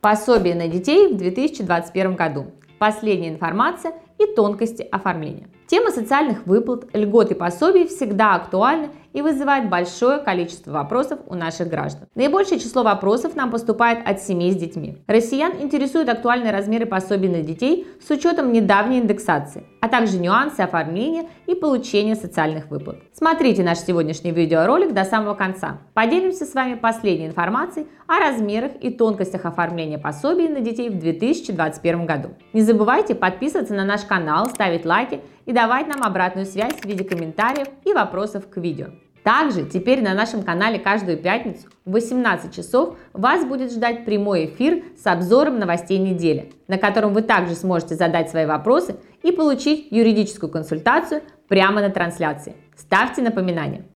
Пособие на детей в 2021 году. Последняя информация и тонкости оформления. Тема социальных выплат, льгот и пособий всегда актуальна и вызывает большое количество вопросов у наших граждан. Наибольшее число вопросов нам поступает от семей с детьми. Россиян интересуют актуальные размеры пособий на детей с учетом недавней индексации, а также нюансы оформления и получения социальных выплат. Смотрите наш сегодняшний видеоролик до самого конца. Поделимся с вами последней информацией о размерах и тонкостях оформления пособий на детей в 2021 году. Не забывайте подписываться на наш канал, ставить лайки и давать нам обратную связь в виде комментариев и вопросов к видео. Также теперь на нашем канале каждую пятницу в 18 часов вас будет ждать прямой эфир с обзором новостей недели, на котором вы также сможете задать свои вопросы и получить юридическую консультацию прямо на трансляции. Ставьте напоминания.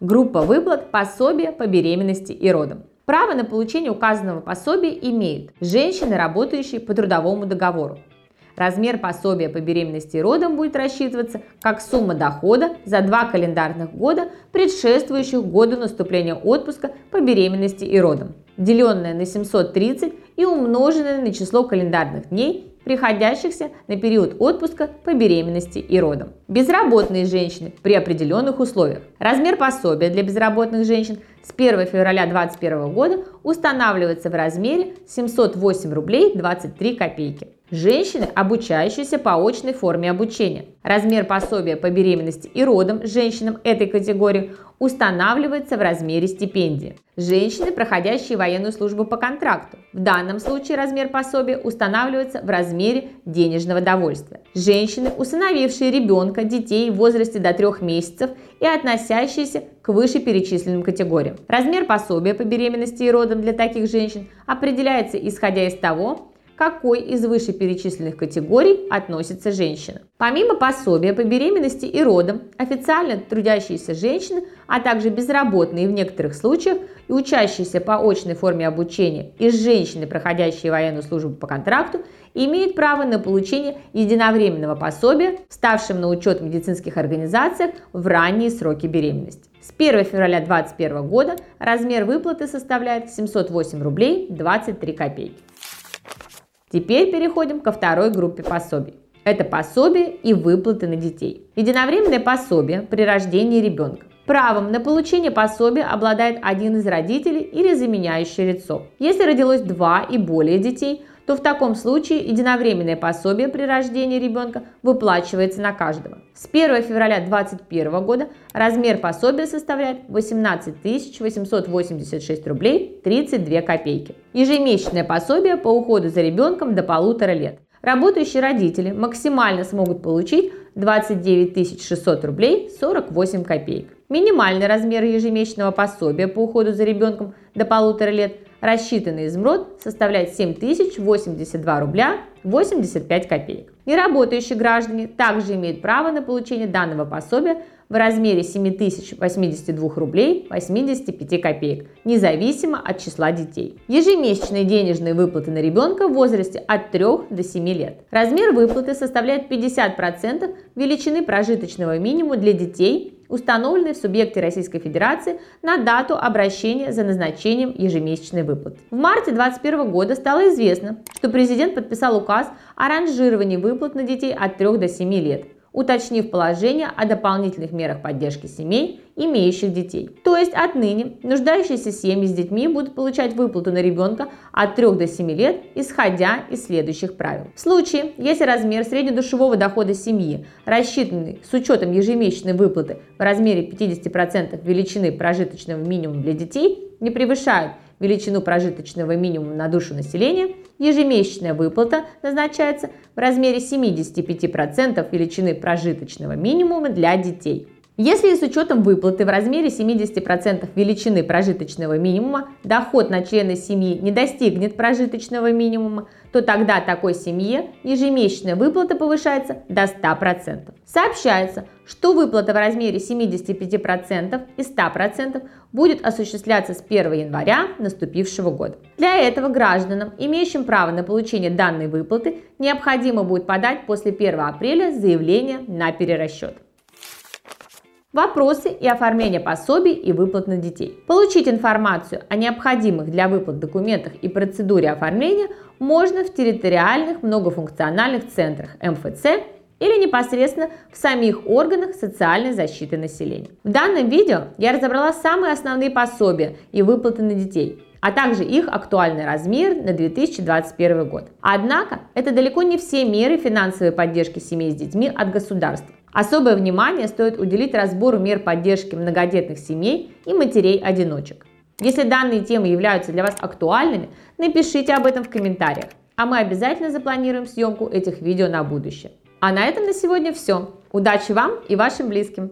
Группа выплат пособия по беременности и родам. Право на получение указанного пособия имеют женщины, работающие по трудовому договору, Размер пособия по беременности и родам будет рассчитываться как сумма дохода за два календарных года, предшествующих году наступления отпуска по беременности и родам, деленное на 730 и умноженное на число календарных дней, приходящихся на период отпуска по беременности и родам. Безработные женщины при определенных условиях. Размер пособия для безработных женщин с 1 февраля 2021 года устанавливается в размере 708 рублей 23 копейки. Женщины, обучающиеся по очной форме обучения. Размер пособия по беременности и родам женщинам этой категории устанавливается в размере стипендии. Женщины, проходящие военную службу по контракту. В данном случае размер пособия устанавливается в размере денежного довольствия. Женщины, усыновившие ребенка, детей в возрасте до 3 месяцев и относящиеся к вышеперечисленным категориям. Размер пособия по беременности и родам для таких женщин определяется исходя из того, какой из вышеперечисленных категорий относится женщина. Помимо пособия по беременности и родам, официально трудящиеся женщины, а также безработные в некоторых случаях и учащиеся по очной форме обучения и женщины, проходящие военную службу по контракту, имеют право на получение единовременного пособия, ставшим на учет в медицинских организациях в ранние сроки беременности. С 1 февраля 2021 года размер выплаты составляет 708 рублей 23 копейки. Теперь переходим ко второй группе пособий. Это пособие и выплаты на детей. Единовременное пособие при рождении ребенка. Правом на получение пособия обладает один из родителей или заменяющее лицо. Если родилось два и более детей, то в таком случае единовременное пособие при рождении ребенка выплачивается на каждого. С 1 февраля 2021 года размер пособия составляет 18 886 рублей 32 копейки. Ежемесячное пособие по уходу за ребенком до полутора лет. Работающие родители максимально смогут получить 29 600 рублей 48 копеек. Минимальный размер ежемесячного пособия по уходу за ребенком до полутора лет – рассчитанный измрод составляет 7082 рубля 85 копеек. Неработающие граждане также имеют право на получение данного пособия в размере 7082 рублей 85 копеек, независимо от числа детей. Ежемесячные денежные выплаты на ребенка в возрасте от 3 до 7 лет. Размер выплаты составляет 50% величины прожиточного минимума для детей установленный в субъекте Российской Федерации на дату обращения за назначением ежемесячной выплаты. В марте 2021 года стало известно, что президент подписал указ о ранжировании выплат на детей от 3 до 7 лет – уточнив положение о дополнительных мерах поддержки семей, имеющих детей. То есть отныне нуждающиеся семьи с детьми будут получать выплату на ребенка от 3 до 7 лет, исходя из следующих правил. В случае, если размер среднедушевого дохода семьи, рассчитанный с учетом ежемесячной выплаты в размере 50% величины прожиточного минимума для детей, не превышает величину прожиточного минимума на душу населения, ежемесячная выплата назначается в размере 75% величины прожиточного минимума для детей. Если с учетом выплаты в размере 70% величины прожиточного минимума доход на члена семьи не достигнет прожиточного минимума, то тогда такой семье ежемесячная выплата повышается до 100%. Сообщается, что выплата в размере 75% и 100% будет осуществляться с 1 января наступившего года. Для этого гражданам, имеющим право на получение данной выплаты, необходимо будет подать после 1 апреля заявление на перерасчет. Вопросы и оформление пособий и выплат на детей. Получить информацию о необходимых для выплат документах и процедуре оформления можно в территориальных многофункциональных центрах МФЦ или непосредственно в самих органах социальной защиты населения. В данном видео я разобрала самые основные пособия и выплаты на детей, а также их актуальный размер на 2021 год. Однако это далеко не все меры финансовой поддержки семей с детьми от государства. Особое внимание стоит уделить разбору мер поддержки многодетных семей и матерей-одиночек. Если данные темы являются для вас актуальными, напишите об этом в комментариях, а мы обязательно запланируем съемку этих видео на будущее. А на этом на сегодня все. Удачи вам и вашим близким!